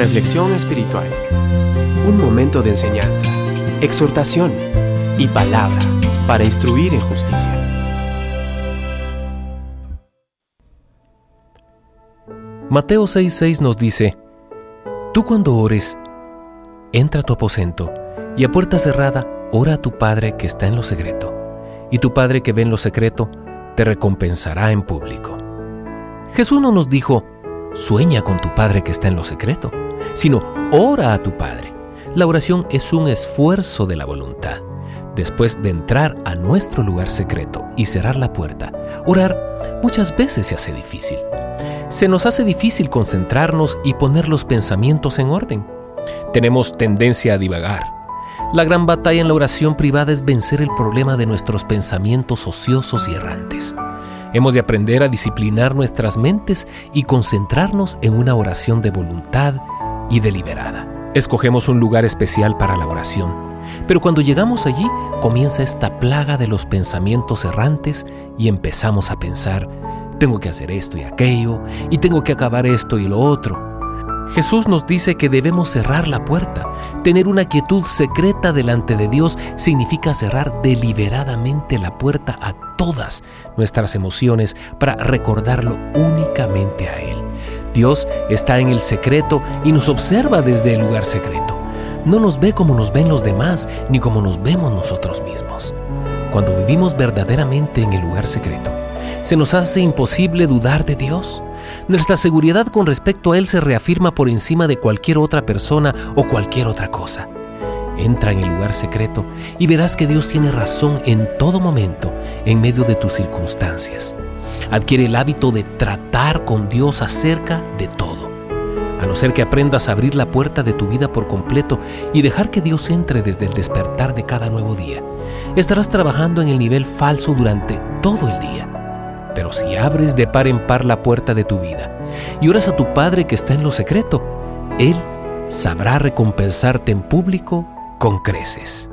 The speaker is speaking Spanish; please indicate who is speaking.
Speaker 1: Reflexión espiritual. Un momento de enseñanza, exhortación y palabra para instruir en justicia.
Speaker 2: Mateo 6:6 nos dice, Tú cuando ores, entra a tu aposento y a puerta cerrada ora a tu Padre que está en lo secreto, y tu Padre que ve en lo secreto te recompensará en público. Jesús no nos dijo, sueña con tu Padre que está en lo secreto, sino ora a tu Padre. La oración es un esfuerzo de la voluntad. Después de entrar a nuestro lugar secreto y cerrar la puerta, orar muchas veces se hace difícil. Se nos hace difícil concentrarnos y poner los pensamientos en orden. Tenemos tendencia a divagar. La gran batalla en la oración privada es vencer el problema de nuestros pensamientos ociosos y errantes. Hemos de aprender a disciplinar nuestras mentes y concentrarnos en una oración de voluntad y deliberada. Escogemos un lugar especial para la oración, pero cuando llegamos allí comienza esta plaga de los pensamientos errantes y empezamos a pensar, tengo que hacer esto y aquello, y tengo que acabar esto y lo otro. Jesús nos dice que debemos cerrar la puerta. Tener una quietud secreta delante de Dios significa cerrar deliberadamente la puerta a todas nuestras emociones para recordarlo únicamente a Él. Dios está en el secreto y nos observa desde el lugar secreto. No nos ve como nos ven los demás ni como nos vemos nosotros mismos. Cuando vivimos verdaderamente en el lugar secreto, se nos hace imposible dudar de Dios. Nuestra seguridad con respecto a Él se reafirma por encima de cualquier otra persona o cualquier otra cosa. Entra en el lugar secreto y verás que Dios tiene razón en todo momento en medio de tus circunstancias. Adquiere el hábito de tratar con Dios acerca de todo. A no ser que aprendas a abrir la puerta de tu vida por completo y dejar que Dios entre desde el despertar de cada nuevo día, estarás trabajando en el nivel falso durante todo el día. Pero si abres de par en par la puerta de tu vida y oras a tu Padre que está en lo secreto, Él sabrá recompensarte en público con creces.